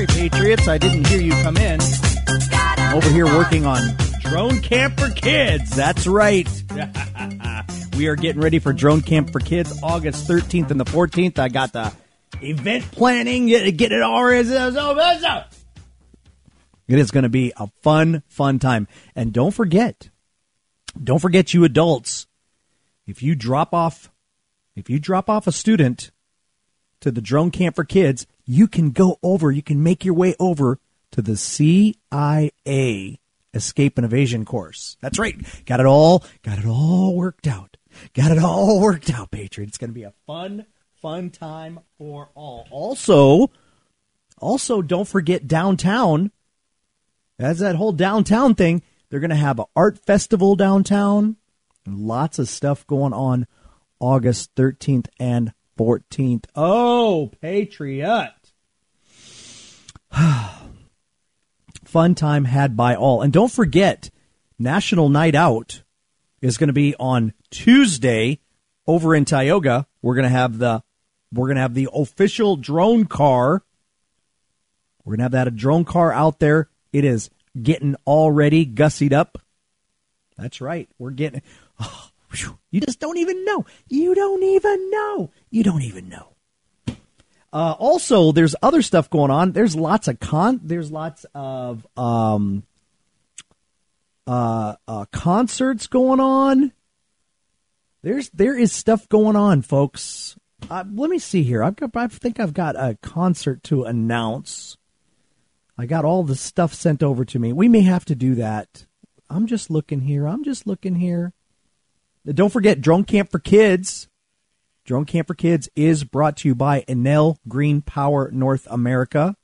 Sorry, Patriots, I didn't hear you come in. I'm Over here working on Drone Camp for Kids. That's right. we are getting ready for Drone Camp for Kids August 13th and the 14th. I got the event planning, get, get it all. It is going to be a fun, fun time. And don't forget, don't forget you adults, if you drop off, if you drop off a student to the Drone Camp for Kids, you can go over, you can make your way over to the CIA Escape and Evasion course. That's right. Got it all, got it all worked out. Got it all worked out, Patriot. It's going to be a fun, fun time for all. Also, also don't forget downtown. As that whole downtown thing, they're going to have an art festival downtown. Lots of stuff going on August 13th and 14th. Oh, Patriot. Fun time had by all. And don't forget, National Night Out is going to be on Tuesday over in Tioga. We're going to have the we're going to have the official drone car. We're going to have that a drone car out there. It is getting already gussied up. That's right. We're getting oh, you just don't even know. You don't even know. You don't even know. Uh, also, there's other stuff going on. There's lots of con. There's lots of um, uh, uh, concerts going on. There's there is stuff going on, folks. Uh, let me see here. I've got. I think I've got a concert to announce. I got all the stuff sent over to me. We may have to do that. I'm just looking here. I'm just looking here. Don't forget Drone Camp for Kids Drone Camp for Kids is brought to you by Enel Green Power North America,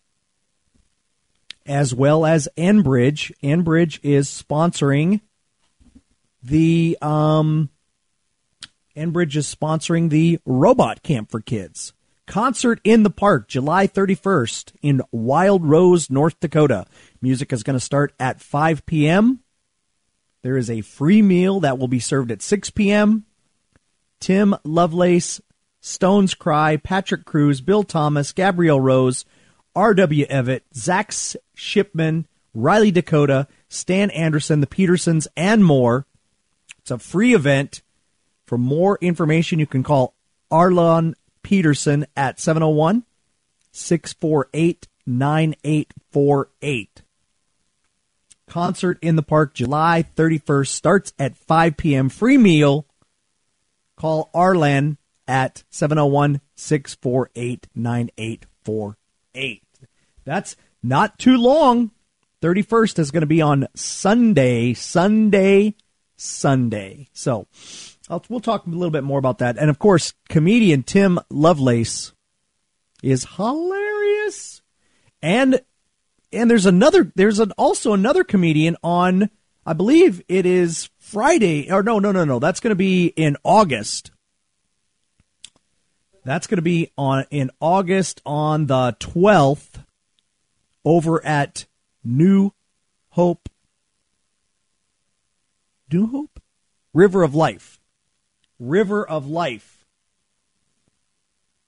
as well as Enbridge. Enbridge is sponsoring the um, Enbridge is sponsoring the Robot Camp for Kids. Concert in the Park, July 31st in Wild Rose, North Dakota. Music is going to start at 5 p.m. There is a free meal that will be served at 6 p.m. Tim Lovelace, Stones Cry, Patrick Cruz, Bill Thomas, Gabrielle Rose, R.W. Evett, Zach Shipman, Riley Dakota, Stan Anderson, the Petersons, and more. It's a free event. For more information, you can call Arlon Peterson at 701 648 9848. Concert in the park July 31st starts at 5 p.m. Free meal Call Arlen at 701 648 9848. That's not too long. 31st is going to be on Sunday, Sunday, Sunday. So I'll, we'll talk a little bit more about that. And of course, comedian Tim Lovelace is hilarious. And and there's another there's an, also another comedian on I believe it is Friday, or no, no, no, no. That's going to be in August. That's going to be on in August on the 12th over at New Hope. New Hope? River of Life. River of Life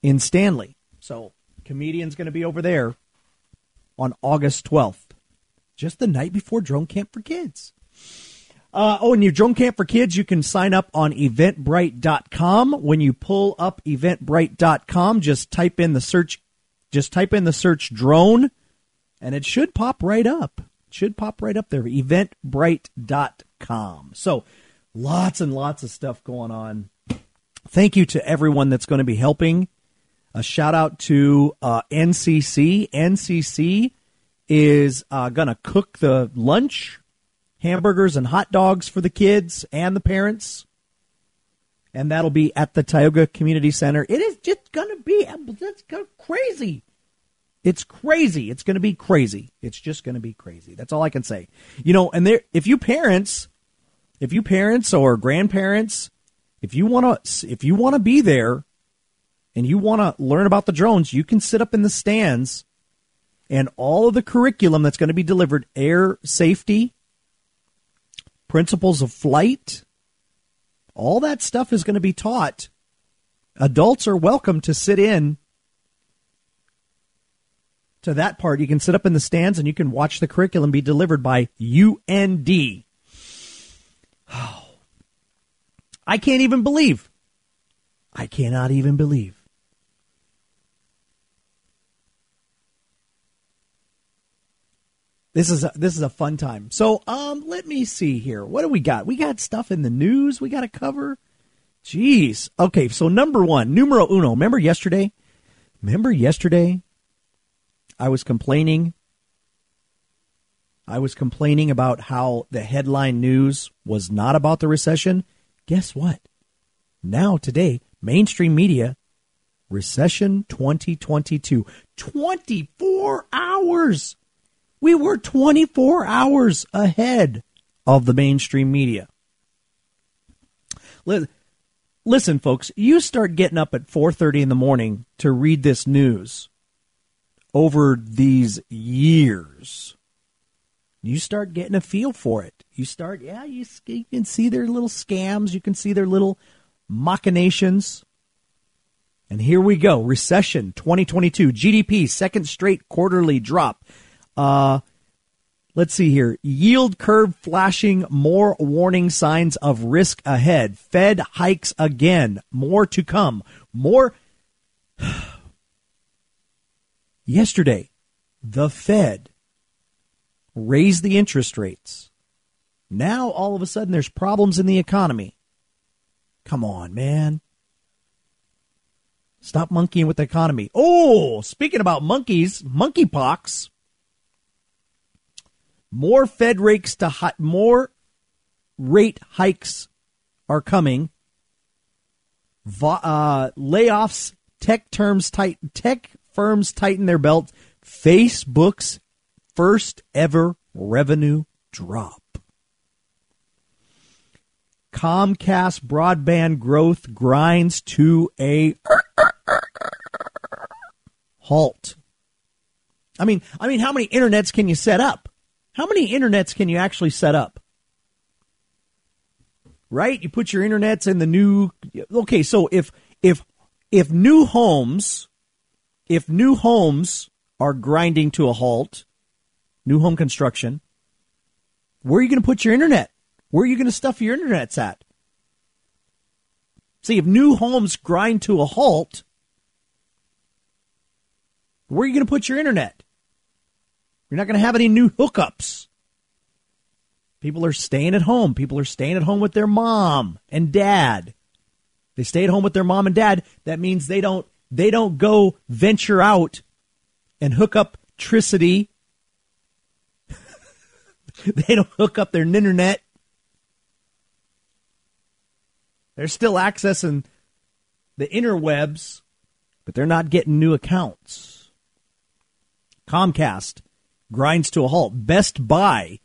in Stanley. So, comedian's going to be over there on August 12th. Just the night before Drone Camp for Kids. Uh, oh, and your drone camp for kids, you can sign up on eventbrite.com. When you pull up eventbrite.com, just type in the search, just type in the search drone, and it should pop right up. It should pop right up there. Eventbrite.com. So, lots and lots of stuff going on. Thank you to everyone that's going to be helping. A shout out to uh, NCC. NCC is uh, going to cook the lunch hamburgers and hot dogs for the kids and the parents. And that'll be at the Tioga Community Center. It is just going to be that's crazy. It's crazy. It's going to be crazy. It's just going to be crazy. That's all I can say. You know, and there if you parents, if you parents or grandparents, if you want to if you want to be there and you want to learn about the drones, you can sit up in the stands and all of the curriculum that's going to be delivered air safety, principles of flight, all that stuff is going to be taught. Adults are welcome to sit in to that part. You can sit up in the stands and you can watch the curriculum be delivered by UND. Oh, I can't even believe. I cannot even believe. This is a, this is a fun time. So, um, let me see here. What do we got? We got stuff in the news we got to cover. Jeez. Okay, so number one, numero uno. Remember yesterday? Remember yesterday? I was complaining. I was complaining about how the headline news was not about the recession. Guess what? Now, today, mainstream media, recession 2022. 24 hours we were 24 hours ahead of the mainstream media. Listen, folks, you start getting up at 4:30 in the morning to read this news over these years. You start getting a feel for it. You start, yeah, you, you can see their little scams, you can see their little machinations. And here we go. Recession 2022. GDP, second straight quarterly drop. Uh, let's see here. Yield curve flashing more warning signs of risk ahead. Fed hikes again. More to come. More. Yesterday, the Fed raised the interest rates. Now, all of a sudden, there's problems in the economy. Come on, man. Stop monkeying with the economy. Oh, speaking about monkeys, monkeypox. More Fed rates to hi- more rate hikes are coming. uh, layoffs, tech terms tight, tech firms tighten their belts. Facebook's first ever revenue drop. Comcast broadband growth grinds to a halt. I mean, I mean, how many internets can you set up? How many internets can you actually set up? Right? You put your internets in the new Okay, so if if if new homes if new homes are grinding to a halt, new home construction, where are you going to put your internet? Where are you going to stuff your internets at? See, if new homes grind to a halt, where are you going to put your internet? You're not going to have any new hookups. People are staying at home. People are staying at home with their mom and dad. They stay at home with their mom and dad. That means they don't they don't go venture out and hook up tricity. they don't hook up their internet. They're still accessing the interwebs, but they're not getting new accounts. Comcast grinds to a halt. Best Buy,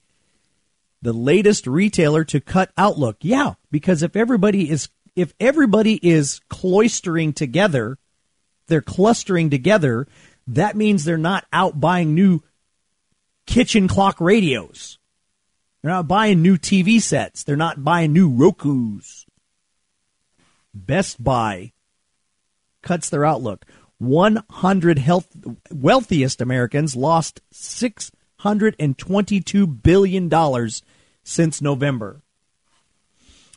the latest retailer to cut Outlook. Yeah, because if everybody is if everybody is cloistering together, they're clustering together, that means they're not out buying new kitchen clock radios. They're not buying new TV sets. They're not buying new Roku's. Best Buy cuts their outlook. 100 health, wealthiest Americans lost $622 billion since November.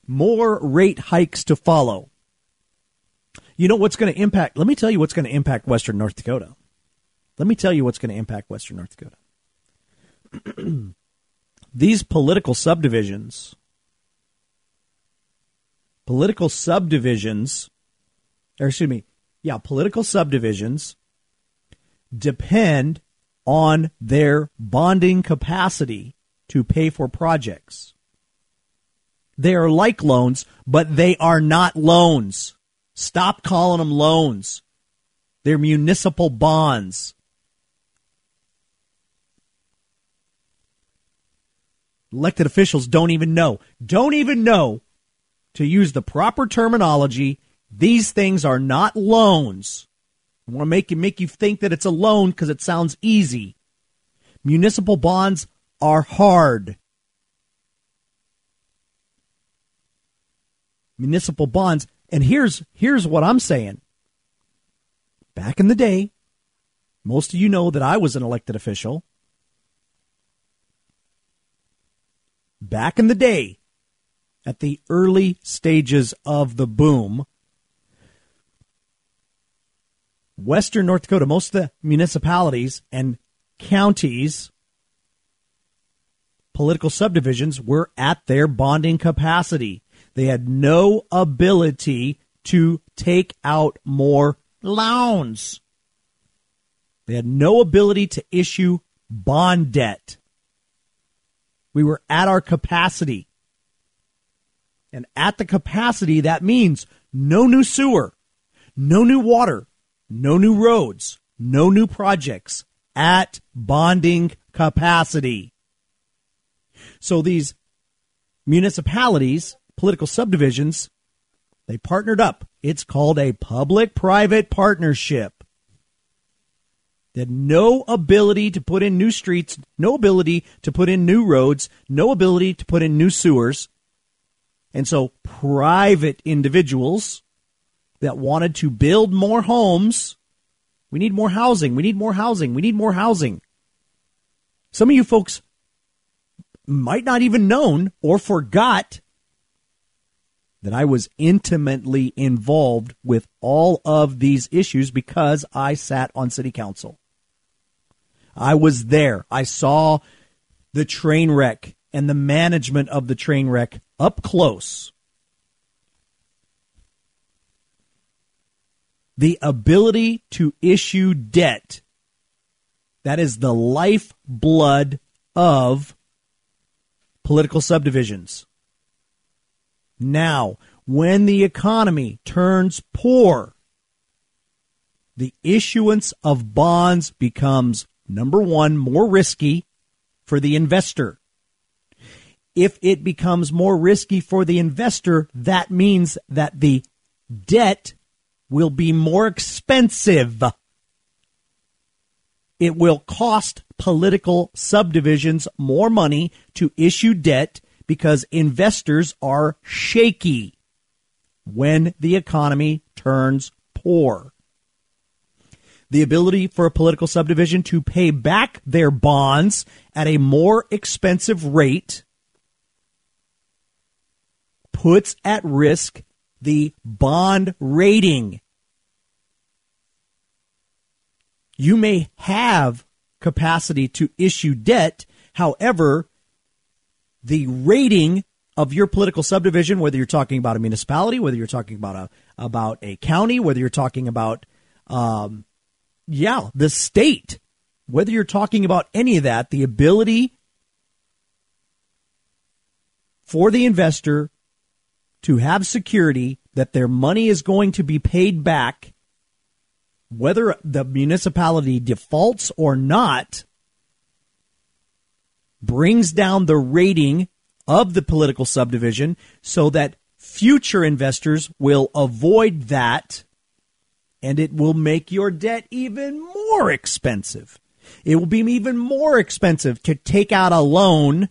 More rate hikes to follow. You know what's going to impact? Let me tell you what's going to impact Western North Dakota. Let me tell you what's going to impact Western North Dakota. These political subdivisions, political subdivisions, or excuse me, yeah, political subdivisions depend on their bonding capacity to pay for projects. They are like loans, but they are not loans. Stop calling them loans. They're municipal bonds. Elected officials don't even know, don't even know to use the proper terminology these things are not loans. I want to make you make you think that it's a loan because it sounds easy. Municipal bonds are hard. Municipal bonds, and here's here's what I'm saying. Back in the day, Most of you know that I was an elected official. Back in the day, at the early stages of the boom, Western North Dakota, most of the municipalities and counties, political subdivisions were at their bonding capacity. They had no ability to take out more loans. They had no ability to issue bond debt. We were at our capacity. And at the capacity, that means no new sewer, no new water, no new roads, no new projects at bonding capacity. So these municipalities, political subdivisions, they partnered up. It's called a public private partnership. Had no ability to put in new streets, no ability to put in new roads, no ability to put in new sewers. And so private individuals that wanted to build more homes, we need more housing, we need more housing, we need more housing. Some of you folks might not even known or forgot that I was intimately involved with all of these issues because I sat on city council. I was there. I saw the train wreck and the management of the train wreck up close. The ability to issue debt. That is the lifeblood of political subdivisions. Now, when the economy turns poor, the issuance of bonds becomes number one, more risky for the investor. If it becomes more risky for the investor, that means that the debt will be more expensive. It will cost political subdivisions more money to issue debt because investors are shaky when the economy turns poor. The ability for a political subdivision to pay back their bonds at a more expensive rate puts at risk the bond rating. You may have capacity to issue debt. However, the rating of your political subdivision, whether you're talking about a municipality, whether you're talking about a about a county, whether you're talking about, um, yeah, the state, whether you're talking about any of that, the ability for the investor to have security that their money is going to be paid back, whether the municipality defaults or not, brings down the rating of the political subdivision so that future investors will avoid that and it will make your debt even more expensive. It will be even more expensive to take out a loan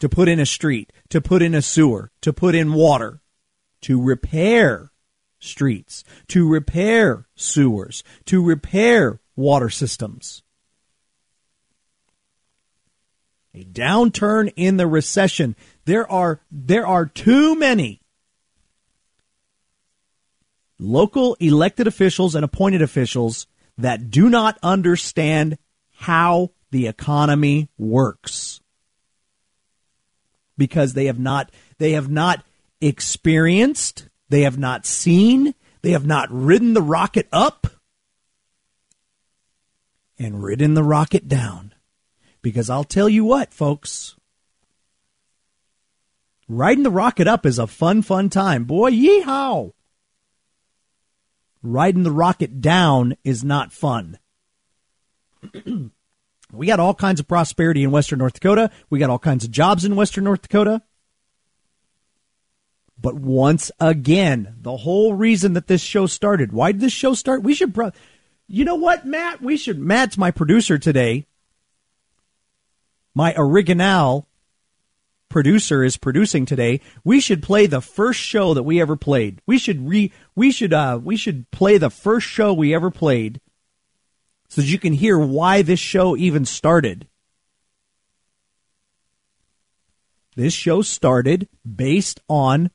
to put in a street, to put in a sewer, to put in water, to repair streets, to repair sewers, to repair water systems. a downturn in the recession. There are there are too many local elected officials and appointed officials that do not understand how the economy works because they have not they have not experienced, they have not seen, they have not ridden the rocket up and ridden the rocket down. Because I'll tell you what, folks. Riding the rocket up is a fun, fun time. Boy, yeehaw! Riding the rocket down is not fun. we got all kinds of prosperity in Western North Dakota. We got all kinds of jobs in Western North Dakota. But once again, the whole reason that this show started, why did this show start? We should, pro- you know what, Matt? We should, Matt's my producer today my original producer is producing today, we should play the first show that we ever played. We should re we should uh we should play the first show we ever played so that you can hear why this show even started. This show started based on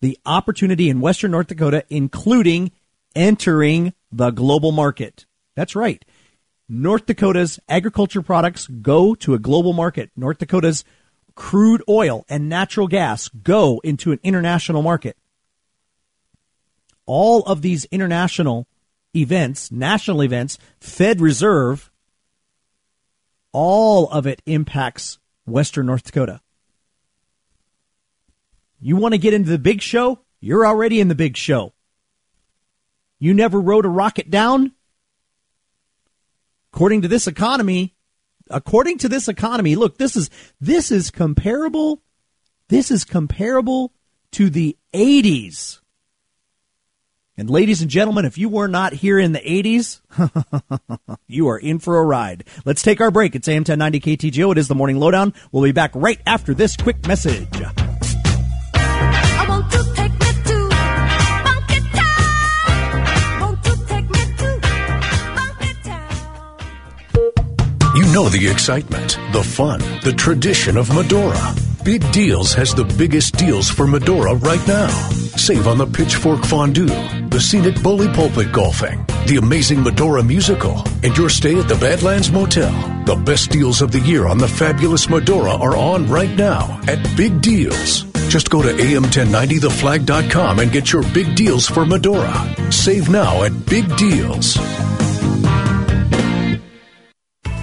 the opportunity in Western North Dakota, including entering the global market. That's right. North Dakota's agriculture products go to a global market. North Dakota's crude oil and natural gas go into an international market. All of these international events, national events, Fed Reserve, all of it impacts Western North Dakota. You want to get into the big show? You're already in the big show. You never rode a rocket down? According to this economy, according to this economy, look, this is this is comparable. This is comparable to the 80s. And ladies and gentlemen, if you were not here in the 80s, you are in for a ride. Let's take our break. It's AM 1090 KTGO. It is the morning lowdown. We'll be back right after this quick message. You know the excitement, the fun, the tradition of Medora. Big Deals has the biggest deals for Medora right now. Save on the Pitchfork Fondue, the scenic Bully Pulpit Golfing, the amazing Medora Musical, and your stay at the Badlands Motel. The best deals of the year on the fabulous Medora are on right now at Big Deals. Just go to am1090theflag.com and get your big deals for Medora. Save now at Big Deals.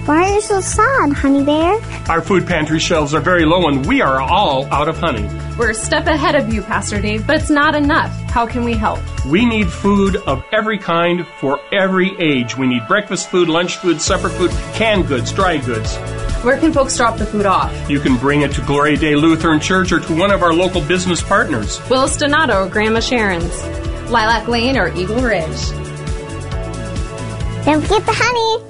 Why are you so sad, Honey Bear? Our food pantry shelves are very low and we are all out of honey. We're a step ahead of you, Pastor Dave, but it's not enough. How can we help? We need food of every kind for every age. We need breakfast food, lunch food, supper food, canned goods, dry goods. Where can folks drop the food off? You can bring it to Gloria Dei Lutheran Church or to one of our local business partners. Willis Donato or Grandma Sharon's, Lilac Lane or Eagle Ridge. Don't forget the honey.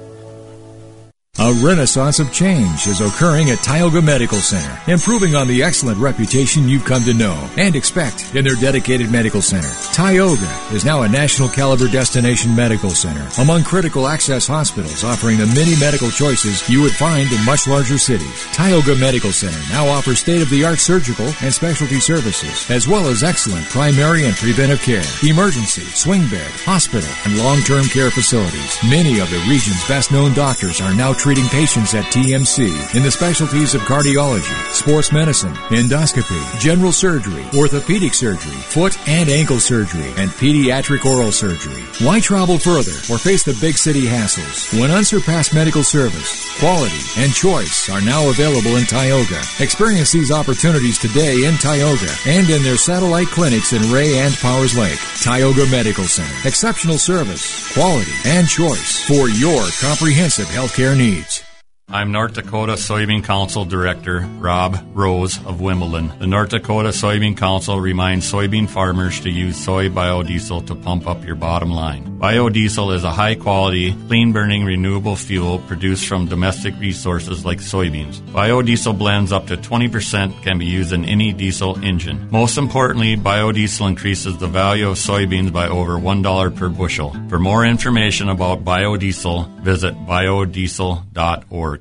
A renaissance of change is occurring at Tioga Medical Center, improving on the excellent reputation you've come to know and expect in their dedicated medical center. Tioga is now a national caliber destination medical center among critical access hospitals offering the many medical choices you would find in much larger cities. Tioga Medical Center now offers state-of-the-art surgical and specialty services, as well as excellent primary and preventive care, emergency, swing bed, hospital, and long-term care facilities. Many of the region's best-known doctors are now treating patients at TMC in the specialties of cardiology, sports medicine, endoscopy, general surgery, orthopedic surgery, foot and ankle surgery, and pediatric oral surgery. Why travel further or face the big city hassles when unsurpassed medical service, quality, and choice are now available in Tioga? Experience these opportunities today in Tioga and in their satellite clinics in Ray and Powers Lake. Tioga Medical Center. Exceptional service, quality, and choice for your comprehensive healthcare needs page. I'm North Dakota Soybean Council Director Rob Rose of Wimbledon. The North Dakota Soybean Council reminds soybean farmers to use soy biodiesel to pump up your bottom line. Biodiesel is a high quality, clean burning renewable fuel produced from domestic resources like soybeans. Biodiesel blends up to 20% can be used in any diesel engine. Most importantly, biodiesel increases the value of soybeans by over $1 per bushel. For more information about biodiesel, visit biodiesel.org.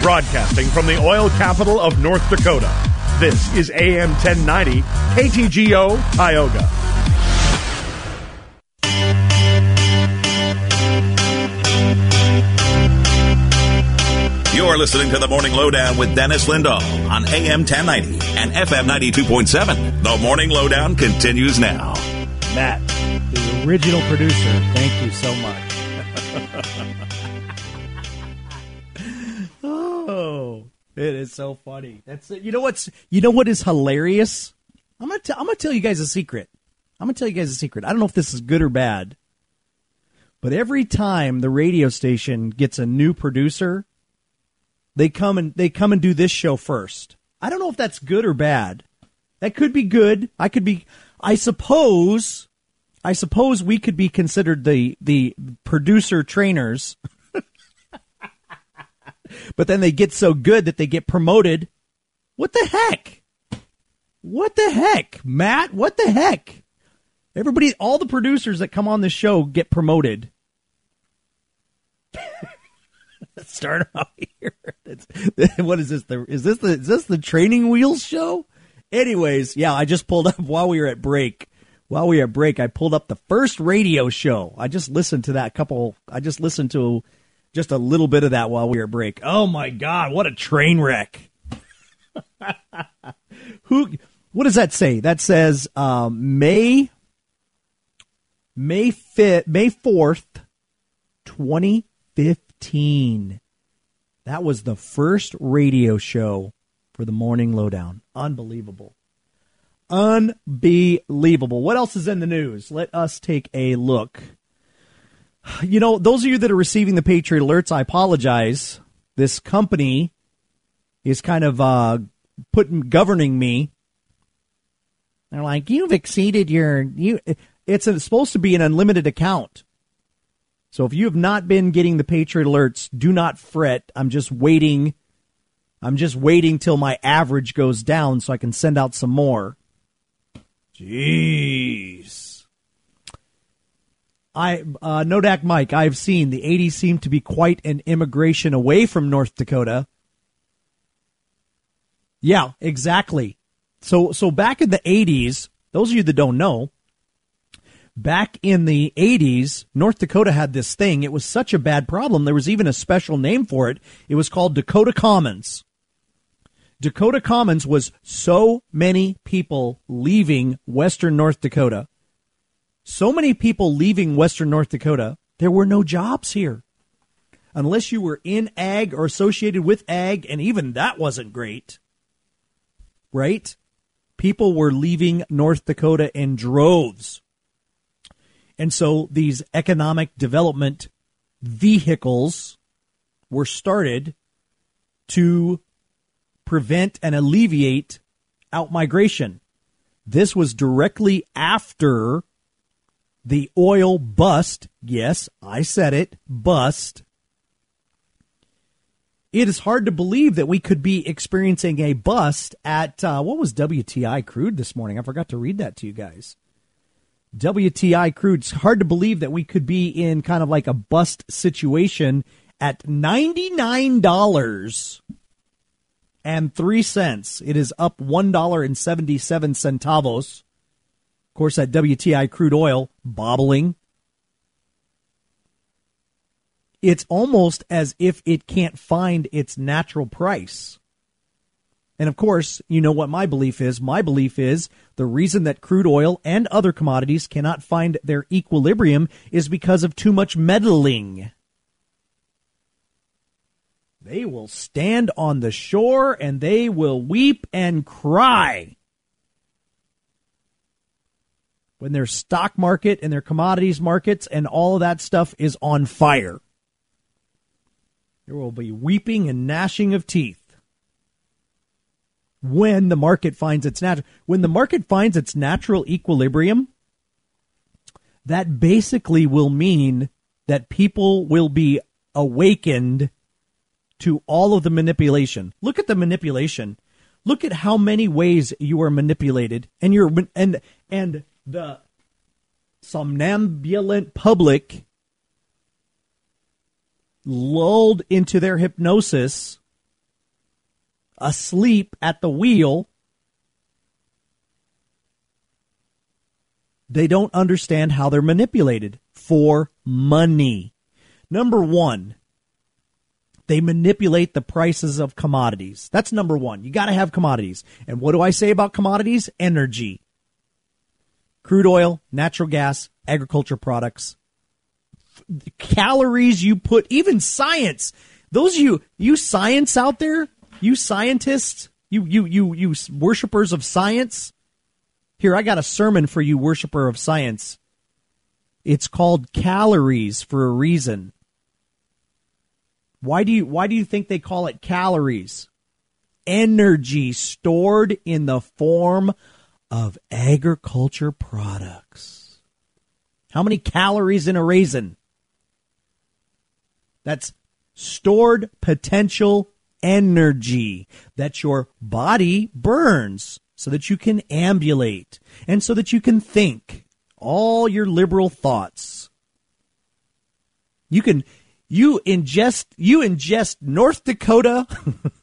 Broadcasting from the oil capital of North Dakota. This is AM 1090 KTGO Tioga. You're listening to the Morning Lowdown with Dennis Lindahl on AM 1090 and FM 92.7. The Morning Lowdown continues now. Matt, the original producer, thank you so much. it is so funny. That's you know what's you know what is hilarious. I'm gonna I'm gonna tell you guys a secret. I'm gonna tell you guys a secret. I don't know if this is good or bad, but every time the radio station gets a new producer, they come and they come and do this show first. I don't know if that's good or bad. That could be good. I could be. I suppose. I suppose we could be considered the the producer trainers. But then they get so good that they get promoted. What the heck? What the heck, Matt? What the heck? Everybody, all the producers that come on the show get promoted. Let's start out here. What is this? The, is this the is this the training wheels show? Anyways, yeah, I just pulled up while we were at break. While we were at break, I pulled up the first radio show. I just listened to that couple. I just listened to just a little bit of that while we were break. Oh my god, what a train wreck! Who? What does that say? That says um, May May fifth, May fourth, twenty fifteen. That was the first radio show for the morning lowdown. Unbelievable. Unbelievable. What else is in the news? Let us take a look. You know, those of you that are receiving the Patriot Alerts, I apologize. This company is kind of uh, putting governing me. They're like, you've exceeded your you. It's a, supposed to be an unlimited account. So if you have not been getting the Patriot Alerts, do not fret. I'm just waiting. I'm just waiting till my average goes down so I can send out some more. Jeez. I uh, Nodak Mike, I've seen the 80s seem to be quite an immigration away from North Dakota. Yeah, exactly. So so back in the 80s, those of you that don't know, back in the 80s, North Dakota had this thing. It was such a bad problem. There was even a special name for it. It was called Dakota Commons. Dakota Commons was so many people leaving Western North Dakota. So many people leaving Western North Dakota, there were no jobs here. Unless you were in ag or associated with ag, and even that wasn't great. Right? People were leaving North Dakota in droves. And so these economic development vehicles were started to prevent and alleviate outmigration. This was directly after the oil bust. Yes, I said it, bust. It is hard to believe that we could be experiencing a bust at uh, what was WTI crude this morning? I forgot to read that to you guys. WTI crude. It's hard to believe that we could be in kind of like a bust situation at $99 and 3 cents. It is up $1.77 centavos. Of course, that WTI crude oil bobbling. It's almost as if it can't find its natural price. And of course, you know what my belief is. My belief is the reason that crude oil and other commodities cannot find their equilibrium is because of too much meddling. They will stand on the shore and they will weep and cry when their stock market and their commodities markets and all of that stuff is on fire. There will be weeping and gnashing of teeth when the market finds its natural when the market finds its natural equilibrium that basically will mean that people will be awakened to all of the manipulation look at the manipulation look at how many ways you are manipulated and you're and and the somnambulant public lulled into their hypnosis asleep at the wheel. They don't understand how they're manipulated for money. Number one, they manipulate the prices of commodities. That's number one. You got to have commodities. And what do I say about commodities? Energy. Crude oil, natural gas, agriculture products, the calories you put, even science. Those you, you science out there, you scientists, you you you you worshippers of science. Here, I got a sermon for you, worshiper of science. It's called calories for a reason. Why do you why do you think they call it calories? Energy stored in the form of agriculture products. How many calories in a raisin? That's stored potential energy that your body burns so that you can ambulate and so that you can think all your liberal thoughts. You can you ingest you ingest North Dakota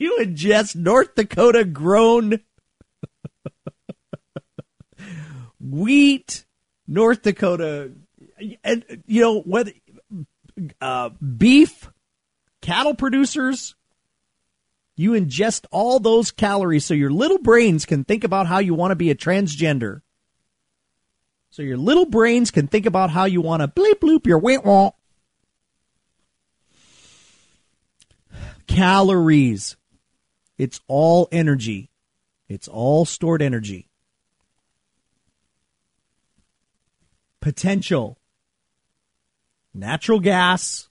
you ingest North Dakota grown wheat, North Dakota and you know whether uh, beef, cattle producers, you ingest all those calories so your little brains can think about how you want to be a transgender. So your little brains can think about how you want to bleep bloop your wait won't. Calories. It's all energy. It's all stored energy. Potential. Natural gas,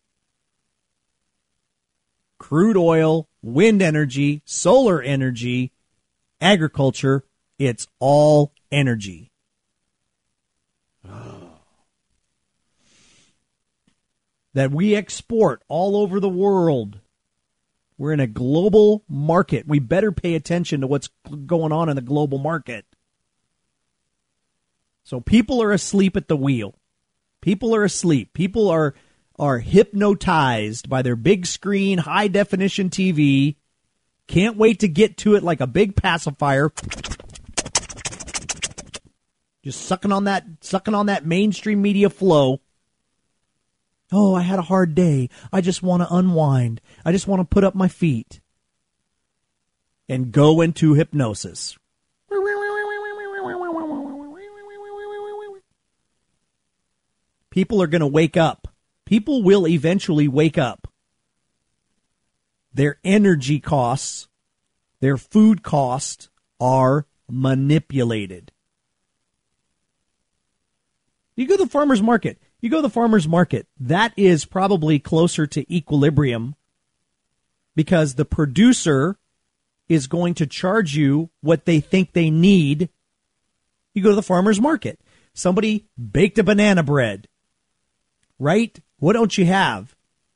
crude oil, wind energy, solar energy, agriculture. It's all energy. that we export all over the world. We're in a global market. We better pay attention to what's going on in the global market. So people are asleep at the wheel. People are asleep. People are are hypnotized by their big screen, high definition TV. Can't wait to get to it like a big pacifier. Just sucking on that sucking on that mainstream media flow. Oh, I had a hard day. I just want to unwind. I just want to put up my feet and go into hypnosis. People are going to wake up. People will eventually wake up. Their energy costs, their food costs are manipulated. You go to the farmer's market. You go to the farmer's market. That is probably closer to equilibrium because the producer is going to charge you what they think they need. You go to the farmer's market. Somebody baked a banana bread right? What don't you have?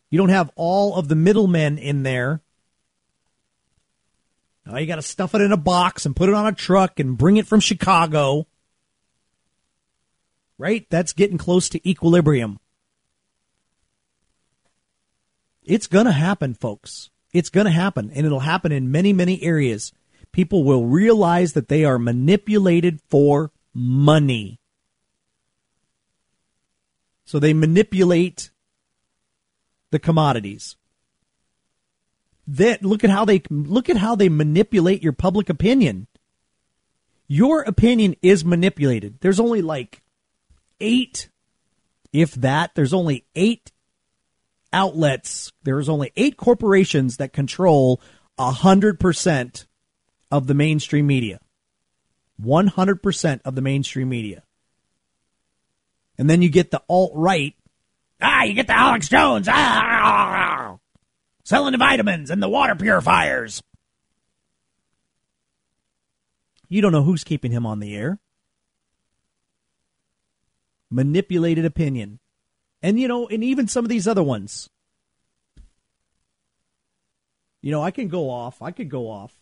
You don't have all of the middlemen in there. Now you got to stuff it in a box and put it on a truck and bring it from Chicago. Right? That's getting close to equilibrium. It's going to happen, folks. It's going to happen, and it'll happen in many, many areas. People will realize that they are manipulated for money. So they manipulate the commodities. That look at how they look at how they manipulate your public opinion. Your opinion is manipulated. There's only like 8 if that, there's only 8 outlets, there's only 8 corporations that control 100% of the mainstream media. 100% of the mainstream media. And then you get the alt right. Ah, you get the Alex Jones. Ah, selling the vitamins and the water purifiers. You don't know who's keeping him on the air. Manipulated opinion. And, you know, and even some of these other ones. You know, I can go off. I could go off.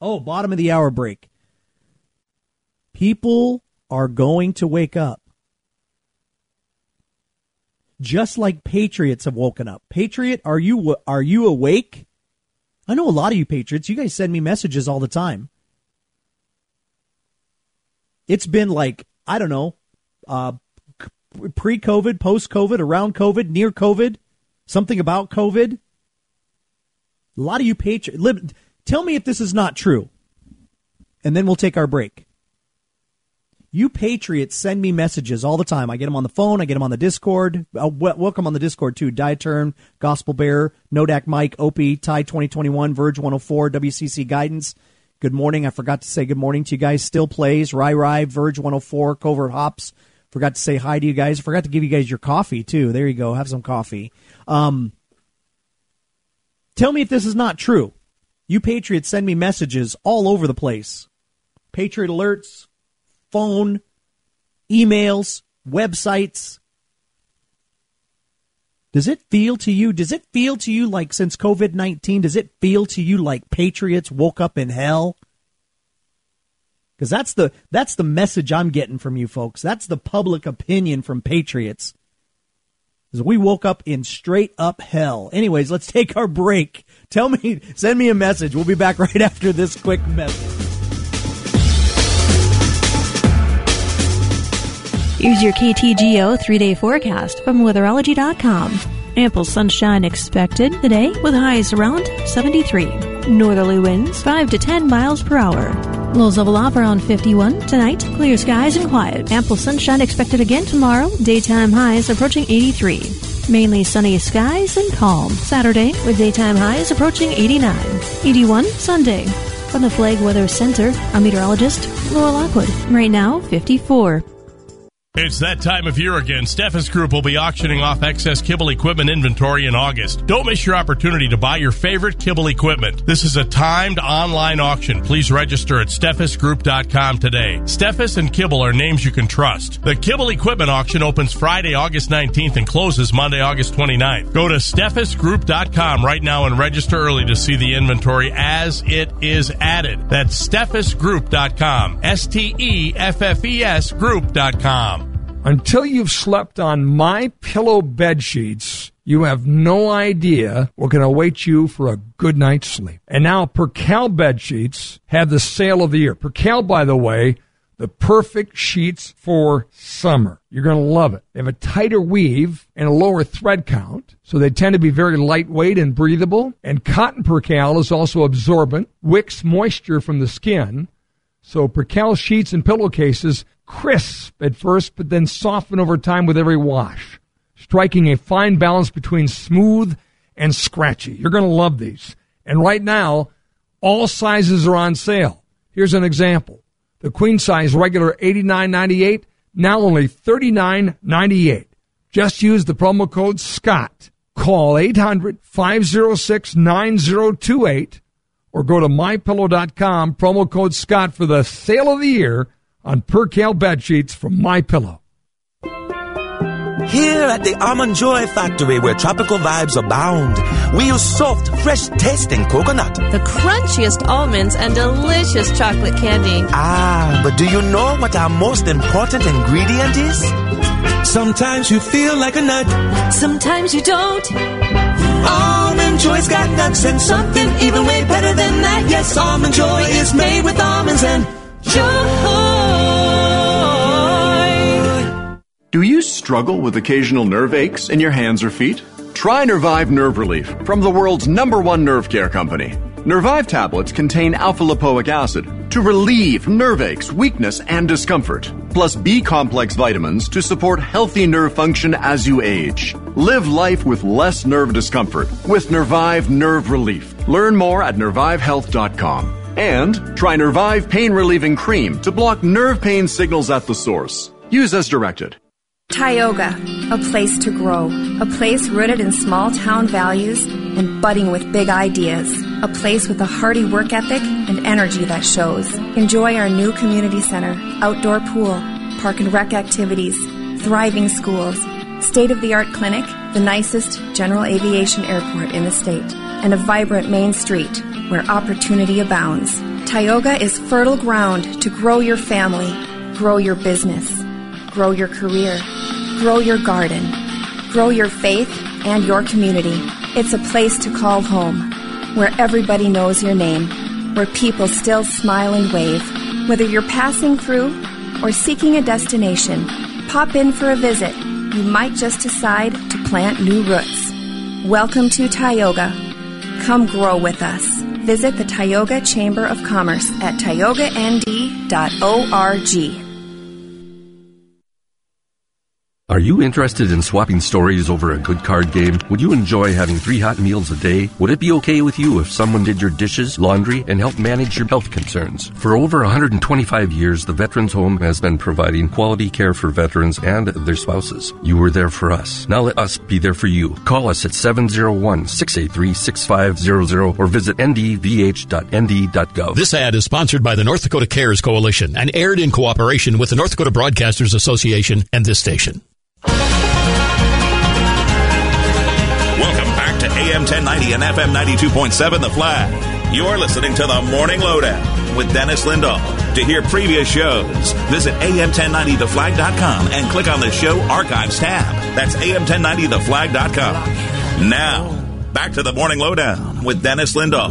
Oh, bottom of the hour break. People are going to wake up just like patriots have woken up. Patriot, are you are you awake? I know a lot of you patriots. You guys send me messages all the time. It's been like I don't know, uh, pre-COVID, post-COVID, around COVID, near COVID, something about COVID. A lot of you patriots. Tell me if this is not true, and then we'll take our break. You patriots send me messages all the time. I get them on the phone. I get them on the Discord. Uh, w- welcome on the Discord too. Dietern, Gospel Bear, Nodak Mike, Opie, Ty 2021, Verge 104, WCC Guidance. Good morning. I forgot to say good morning to you guys. Still plays. Rai Rai, Verge 104, Covert Hops. Forgot to say hi to you guys. Forgot to give you guys your coffee too. There you go. Have some coffee. Um, tell me if this is not true. You patriots send me messages all over the place. Patriot alerts, phone, emails, websites. Does it feel to you? Does it feel to you like since COVID 19, does it feel to you like patriots woke up in hell? Because that's the that's the message I'm getting from you folks. That's the public opinion from patriots. Is we woke up in straight up hell. Anyways, let's take our break. Tell me, send me a message. We'll be back right after this quick message. Here's your KTGO three day forecast from weatherology.com. Ample sunshine expected today with highs around 73. Northerly winds 5 to 10 miles per hour. Lows level off around 51. Tonight, clear skies and quiet. Ample sunshine expected again tomorrow. Daytime highs approaching 83. Mainly sunny skies and calm. Saturday with daytime highs approaching 89. 81 Sunday. From the Flag Weather Center, I'm meteorologist Laura Lockwood. Right now, 54. It's that time of year again. Steffes Group will be auctioning off excess kibble equipment inventory in August. Don't miss your opportunity to buy your favorite kibble equipment. This is a timed online auction. Please register at steffesgroup.com today. Steffes and Kibble are names you can trust. The Kibble Equipment Auction opens Friday, August 19th and closes Monday, August 29th. Go to steffesgroup.com right now and register early to see the inventory as it is added. That's steffesgroup.com. S T E F F E S group.com. Until you've slept on my pillow bed sheets, you have no idea what can await you for a good night's sleep. And now Percale bed sheets have the sale of the year. Percale, by the way, the perfect sheets for summer. You're going to love it. They have a tighter weave and a lower thread count, so they tend to be very lightweight and breathable. And cotton percale is also absorbent, wicks moisture from the skin. So percale sheets and pillowcases crisp at first, but then soften over time with every wash, striking a fine balance between smooth and scratchy. You're going to love these. And right now, all sizes are on sale. Here's an example. The queen size regular $89.98, now only $39.98. Just use the promo code SCOTT. Call 800 506 9028 or go to mypillow.com, promo code SCOTT for the sale of the year on Percale bed sheets from My Pillow. Here at the Almond Joy Factory, where tropical vibes abound, we use soft, fresh tasting coconut. The crunchiest almonds and delicious chocolate candy. Ah, but do you know what our most important ingredient is? Sometimes you feel like a nut. Sometimes you don't. Almond Joy's got nuts and something even way better than that. Yes, Almond Joy is made with almonds and joy. Do you struggle with occasional nerve aches in your hands or feet? Try Nervive Nerve Relief from the world's number one nerve care company. Nervive tablets contain alpha lipoic acid to relieve nerve aches, weakness, and discomfort, plus B complex vitamins to support healthy nerve function as you age. Live life with less nerve discomfort with Nervive Nerve Relief. Learn more at nervivehealth.com. And try Nervive Pain Relieving Cream to block nerve pain signals at the source. Use as directed. Tioga, a place to grow, a place rooted in small town values and budding with big ideas, a place with a hearty work ethic and energy that shows. Enjoy our new community center, outdoor pool, park and rec activities, thriving schools, state of the art clinic, the nicest general aviation airport in the state, and a vibrant main street where opportunity abounds. Tioga is fertile ground to grow your family, grow your business, grow your career, grow your garden, grow your faith and your community. It's a place to call home, where everybody knows your name, where people still smile and wave. Whether you're passing through or seeking a destination, pop in for a visit. You might just decide to plant new roots. Welcome to Tioga. Come grow with us. Visit the Tioga Chamber of Commerce at tiogand.org. Are you interested in swapping stories over a good card game? Would you enjoy having three hot meals a day? Would it be okay with you if someone did your dishes, laundry, and helped manage your health concerns? For over 125 years, the Veterans Home has been providing quality care for veterans and their spouses. You were there for us. Now let us be there for you. Call us at 701-683-6500 or visit ndvh.nd.gov. This ad is sponsored by the North Dakota Cares Coalition and aired in cooperation with the North Dakota Broadcasters Association and this station. AM 1090 and FM 92.7 The Flag. You're listening to the Morning Lowdown with Dennis Lindahl. To hear previous shows, visit am1090theflag.com and click on the show archives tab. That's am1090theflag.com. Now, back to the Morning Lowdown with Dennis Lindahl.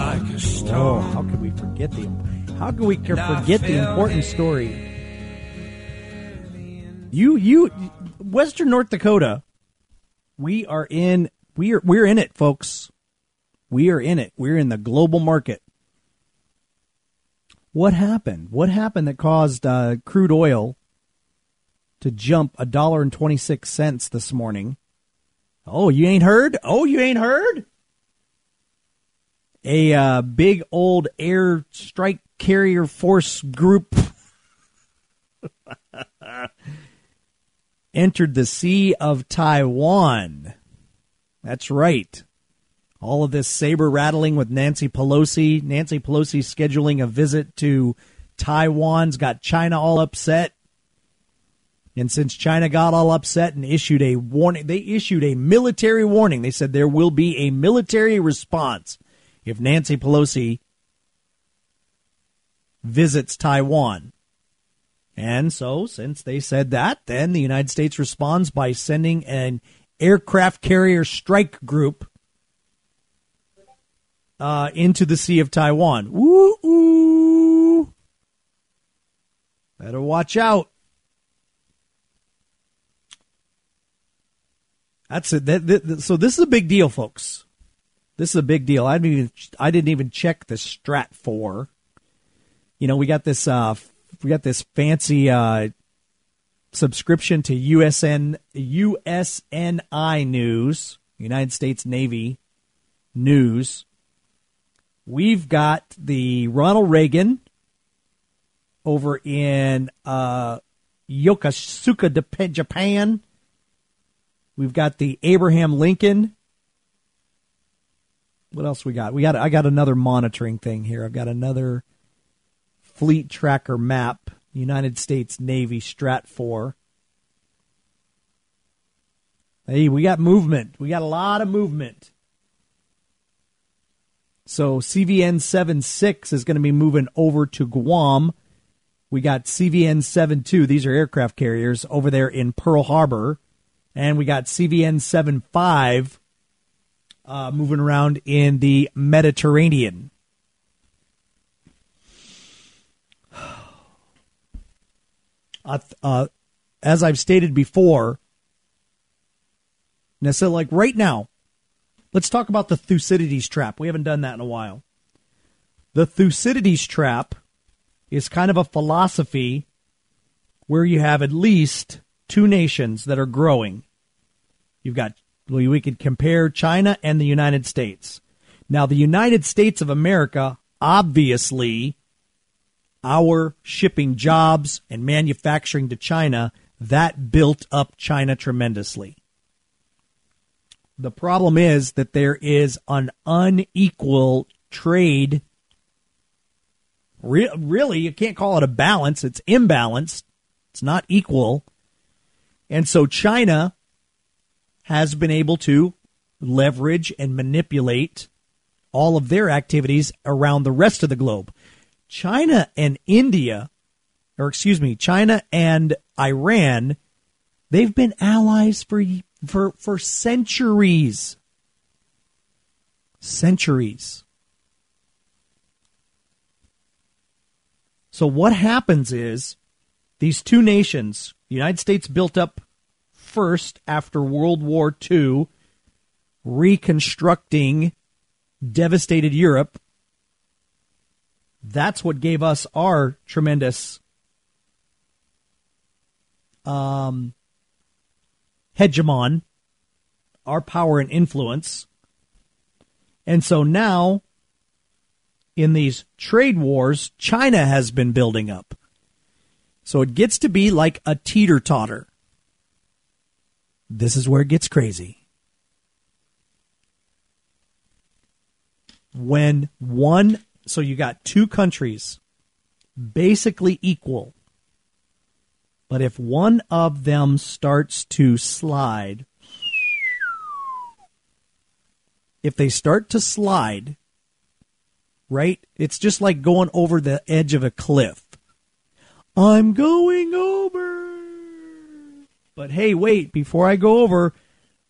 Oh, how could we forget the how could we forget the important story? You you Western North Dakota. We are in we are we're in it, folks. We are in it. We're in the global market. What happened? What happened that caused uh, crude oil to jump a dollar and twenty six cents this morning? Oh, you ain't heard? Oh, you ain't heard? A uh, big old air strike carrier force group entered the Sea of Taiwan. That's right. All of this saber rattling with Nancy Pelosi. Nancy Pelosi scheduling a visit to Taiwan's got China all upset. And since China got all upset and issued a warning, they issued a military warning. They said there will be a military response if Nancy Pelosi visits Taiwan. And so, since they said that, then the United States responds by sending an aircraft carrier strike group uh, into the Sea of Taiwan. Woo. Better watch out. That's it. That, that, so this is a big deal, folks. This is a big deal. I didn't even I didn't even check the Stratfor. You know, we got this uh, we got this fancy uh, subscription to USN USNI News, United States Navy News. We've got the Ronald Reagan over in uh, Yokosuka, Japan. We've got the Abraham Lincoln. What else we got? We got I got another monitoring thing here. I've got another fleet tracker map, United States Navy Stratfor. Hey, we got movement. We got a lot of movement. So CVN 76 is going to be moving over to Guam. We got CVN 72. These are aircraft carriers over there in Pearl Harbor. And we got CVN 75 uh, moving around in the Mediterranean. Uh, uh, as I've stated before, now, so like right now, let's talk about the Thucydides trap. We haven't done that in a while. The Thucydides trap is kind of a philosophy where you have at least two nations that are growing. You've got, we could compare China and the United States. Now, the United States of America obviously our shipping jobs and manufacturing to China, that built up China tremendously. The problem is that there is an unequal trade. Re- really, you can't call it a balance. It's imbalanced. It's not equal. And so China has been able to leverage and manipulate all of their activities around the rest of the globe. China and India, or excuse me, China and Iran, they've been allies for for for centuries. Centuries. So what happens is these two nations, the United States built up first after World War II, reconstructing devastated Europe that's what gave us our tremendous um, hegemon, our power and influence. And so now, in these trade wars, China has been building up. So it gets to be like a teeter totter. This is where it gets crazy. When one so you got two countries basically equal. But if one of them starts to slide, if they start to slide, right? It's just like going over the edge of a cliff. I'm going over. But hey, wait, before I go over,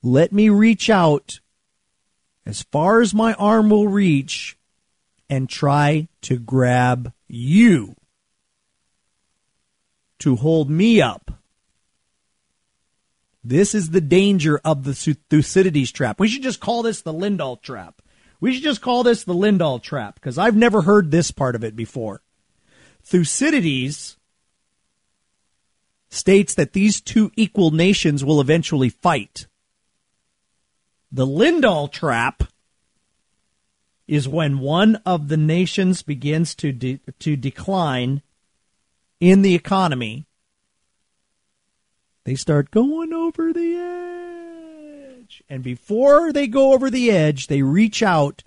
let me reach out as far as my arm will reach and try to grab you to hold me up. This is the danger of the Thucydides trap. We should just call this the Lindahl trap. We should just call this the Lindahl trap because I've never heard this part of it before. Thucydides states that these two equal nations will eventually fight. The Lindahl trap is when one of the nations begins to de- to decline in the economy. They start going over the edge. And before they go over the edge, they reach out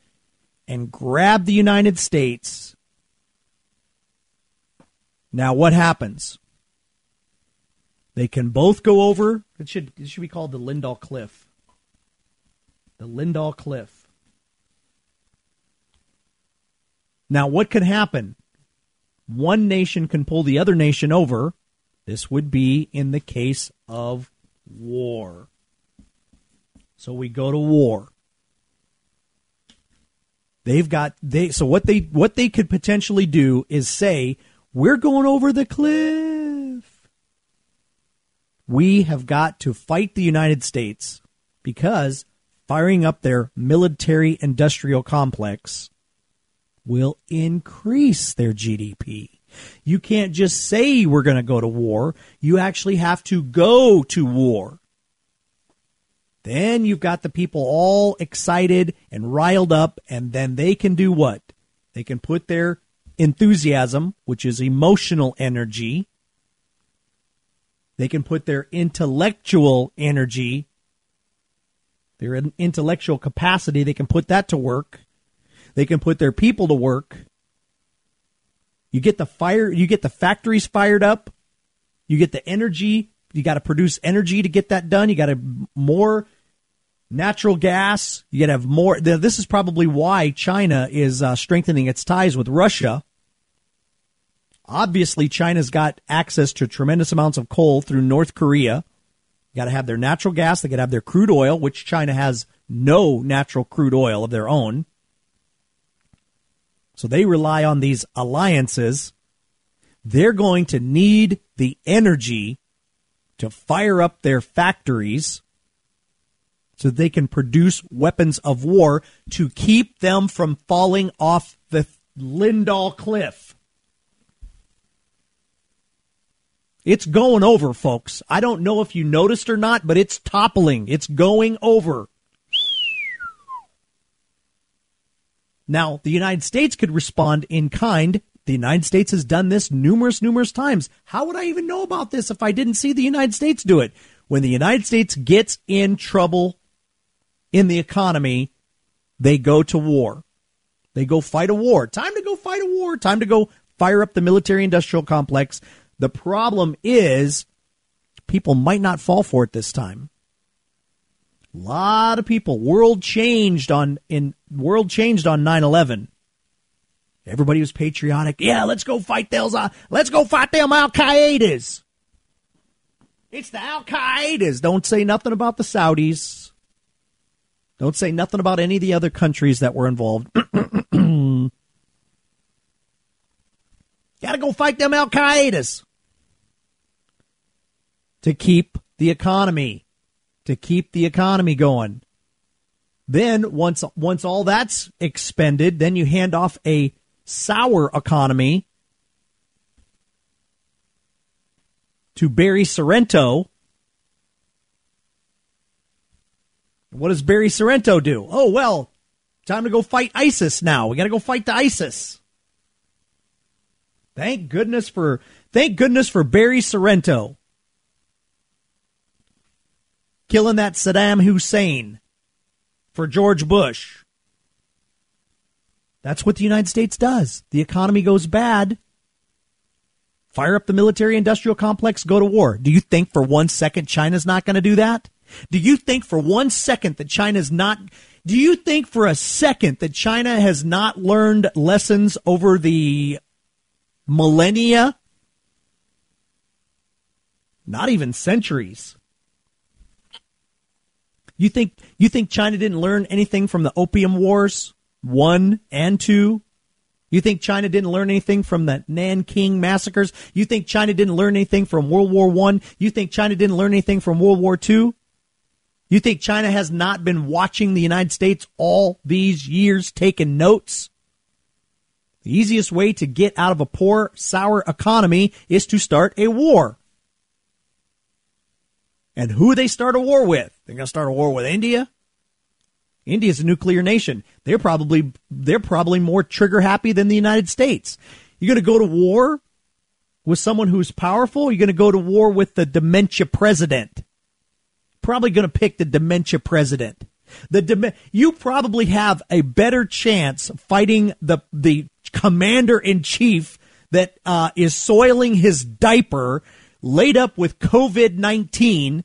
and grab the United States. Now what happens? They can both go over. It should it should be called the Lindahl Cliff. The Lindahl Cliff. Now, what could happen? One nation can pull the other nation over. This would be in the case of war. So we go to war. They've got they so what they what they could potentially do is say we're going over the cliff. We have got to fight the United States because firing up their military industrial complex will increase their GDP. You can't just say we're going to go to war. You actually have to go to war. Then you've got the people all excited and riled up, and then they can do what? They can put their enthusiasm, which is emotional energy, they can put their intellectual energy, their intellectual capacity, they can put that to work they can put their people to work. You get the fire, you get the factories fired up. You get the energy. You got to produce energy to get that done. You got to more natural gas. You got to have more. This is probably why China is uh, strengthening its ties with Russia. Obviously, China's got access to tremendous amounts of coal through North Korea. You got to have their natural gas. They got to have their crude oil, which China has no natural crude oil of their own. So they rely on these alliances. They're going to need the energy to fire up their factories so they can produce weapons of war to keep them from falling off the Lindahl cliff. It's going over, folks. I don't know if you noticed or not, but it's toppling. It's going over. Now, the United States could respond in kind. The United States has done this numerous, numerous times. How would I even know about this if I didn't see the United States do it? When the United States gets in trouble in the economy, they go to war. They go fight a war. Time to go fight a war. Time to go fire up the military industrial complex. The problem is people might not fall for it this time. A lot of people. World changed on in world changed on 9/11. Everybody was patriotic. Yeah, let's go fight those. Uh, let's go fight them Al Qaedas. It's the Al Qaedas. Don't say nothing about the Saudis. Don't say nothing about any of the other countries that were involved. Got to go fight them Al Qaedas to keep the economy to keep the economy going. Then once once all that's expended, then you hand off a sour economy to Barry Soetoro. What does Barry Soetoro do? Oh well, time to go fight ISIS now. We got to go fight the ISIS. Thank goodness for thank goodness for Barry Soetoro killing that Saddam Hussein for George Bush. That's what the United States does. The economy goes bad. Fire up the military industrial complex, go to war. Do you think for one second China's not going to do that? Do you think for one second that China's not Do you think for a second that China has not learned lessons over the millennia? Not even centuries. You think you think China didn't learn anything from the opium wars 1 and 2? You think China didn't learn anything from the Nanking massacres? You think China didn't learn anything from World War 1? You think China didn't learn anything from World War 2? You think China has not been watching the United States all these years, taking notes? The easiest way to get out of a poor, sour economy is to start a war. And who they start a war with? They're going to start a war with India. India's a nuclear nation. They're probably they're probably more trigger happy than the United States. You're going to go to war with someone who's powerful. You're going to go to war with the dementia president. Probably going to pick the dementia president. The dem- you probably have a better chance fighting the the commander in chief that uh, is soiling his diaper, laid up with COVID nineteen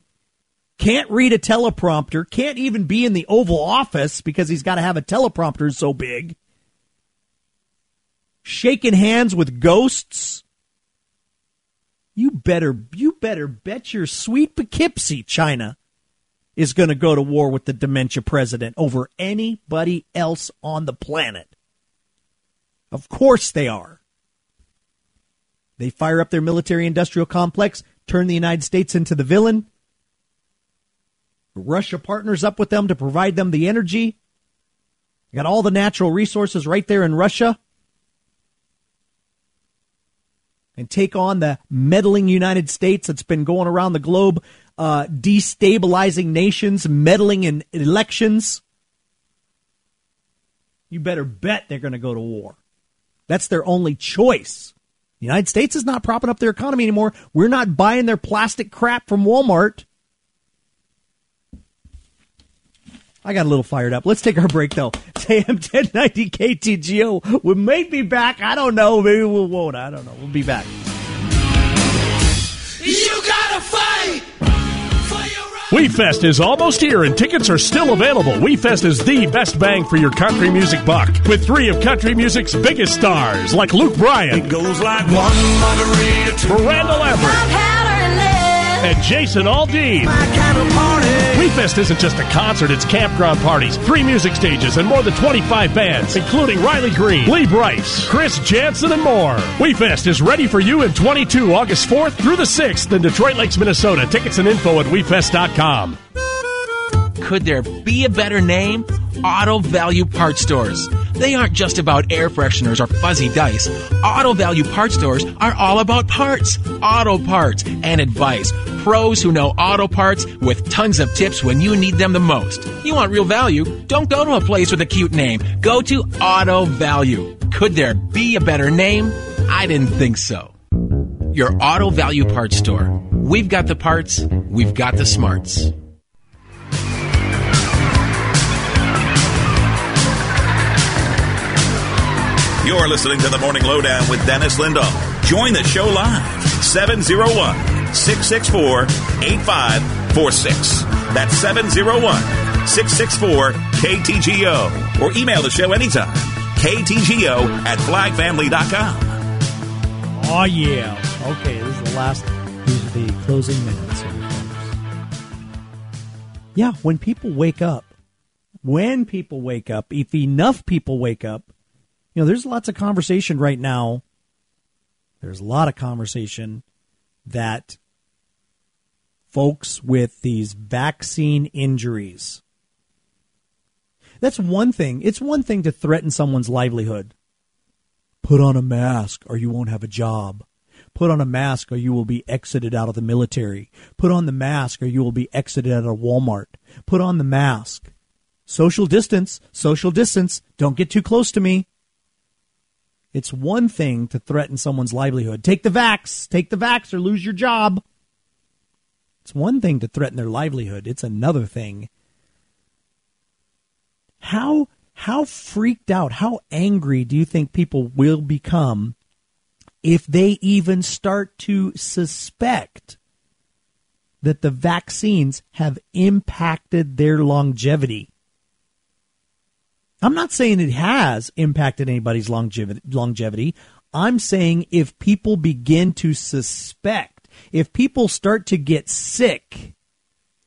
can't read a teleprompter, can't even be in the Oval Office because he's got to have a teleprompter so big, shaking hands with ghosts. You better, you better bet your sweet Poughkeepsie, China is going to go to war with the dementia president over anybody else on the planet. Of course they are. They fire up their military industrial complex, turn the United States into the villain. Russia partners up with them to provide them the energy. Got all the natural resources right there in Russia. And take on the meddling United States that's been going around the globe, uh, destabilizing nations, meddling in elections. You better bet they're going to go to war. That's their only choice. The United States is not propping up their economy anymore. We're not buying their plastic crap from Walmart. I got a little fired up. Let's take our break though. It's AM 1090 KTGO. We may be back. I don't know. Maybe we won't. I don't know. We'll be back. WeFest is almost here and tickets are still available. WeFest is the best bang for your country music buck with three of country music's biggest stars like Luke Bryan. It goes like one margarita Miranda Lambert and Jason Aldean. WeFest isn't just a concert, it's campground parties, three music stages, and more than 25 bands, including Riley Green, Lee Brice, Chris Janson, and more. WeFest is ready for you in 22, August 4th through the 6th in Detroit Lakes, Minnesota. Tickets and info at WeFest.com. Could there be a better name? Auto Value Part Stores. They aren't just about air fresheners or fuzzy dice. Auto Value Part Stores are all about parts, auto parts, and advice. Pros who know auto parts with tons of tips when you need them the most. You want real value? Don't go to a place with a cute name. Go to Auto Value. Could there be a better name? I didn't think so. Your Auto Value Parts Store. We've got the parts, we've got the smarts. You're listening to the Morning Lowdown with Dennis Lindahl. Join the show live 701 664 8546. That's 701 664 KTGO. Or email the show anytime. KTGO at flagfamily.com. Oh, yeah. Okay, this is the last, these are the closing minutes. Yeah, when people wake up, when people wake up, if enough people wake up, you know, there's lots of conversation right now. There's a lot of conversation that folks with these vaccine injuries. That's one thing. It's one thing to threaten someone's livelihood. Put on a mask or you won't have a job. Put on a mask or you will be exited out of the military. Put on the mask or you will be exited out of Walmart. Put on the mask. Social distance, social distance. Don't get too close to me. It's one thing to threaten someone's livelihood. Take the vax, take the vax or lose your job. It's one thing to threaten their livelihood. It's another thing. How how freaked out, how angry do you think people will become if they even start to suspect that the vaccines have impacted their longevity? I'm not saying it has impacted anybody's longevity. longevity. I'm saying if people begin to suspect, if people start to get sick,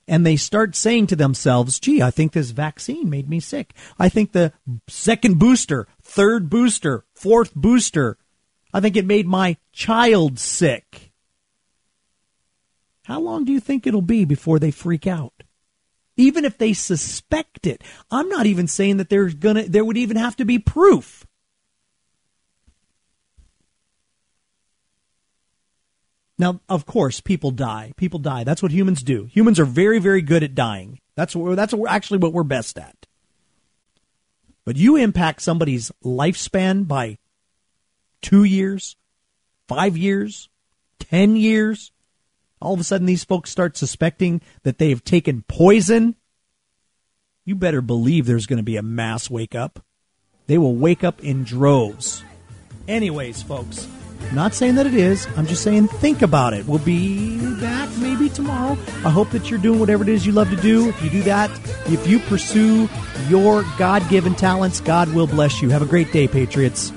and they start saying to themselves, gee, I think this vaccine made me sick. I think the second booster, third booster, fourth booster, I think it made my child sick. How long do you think it'll be before they freak out? Even if they suspect it. I'm not even saying that there's gonna there would even have to be proof. Now, of course, people die. People die. That's what humans do. Humans are very, very good at dying. That's what, that's actually what we're best at. But you impact somebody's lifespan by two years, five years, ten years. All of a sudden, these folks start suspecting that they have taken poison. You better believe there's going to be a mass wake up. They will wake up in droves. Anyways, folks, not saying that it is. I'm just saying think about it. We'll be back maybe tomorrow. I hope that you're doing whatever it is you love to do. If you do that, if you pursue your God given talents, God will bless you. Have a great day, Patriots.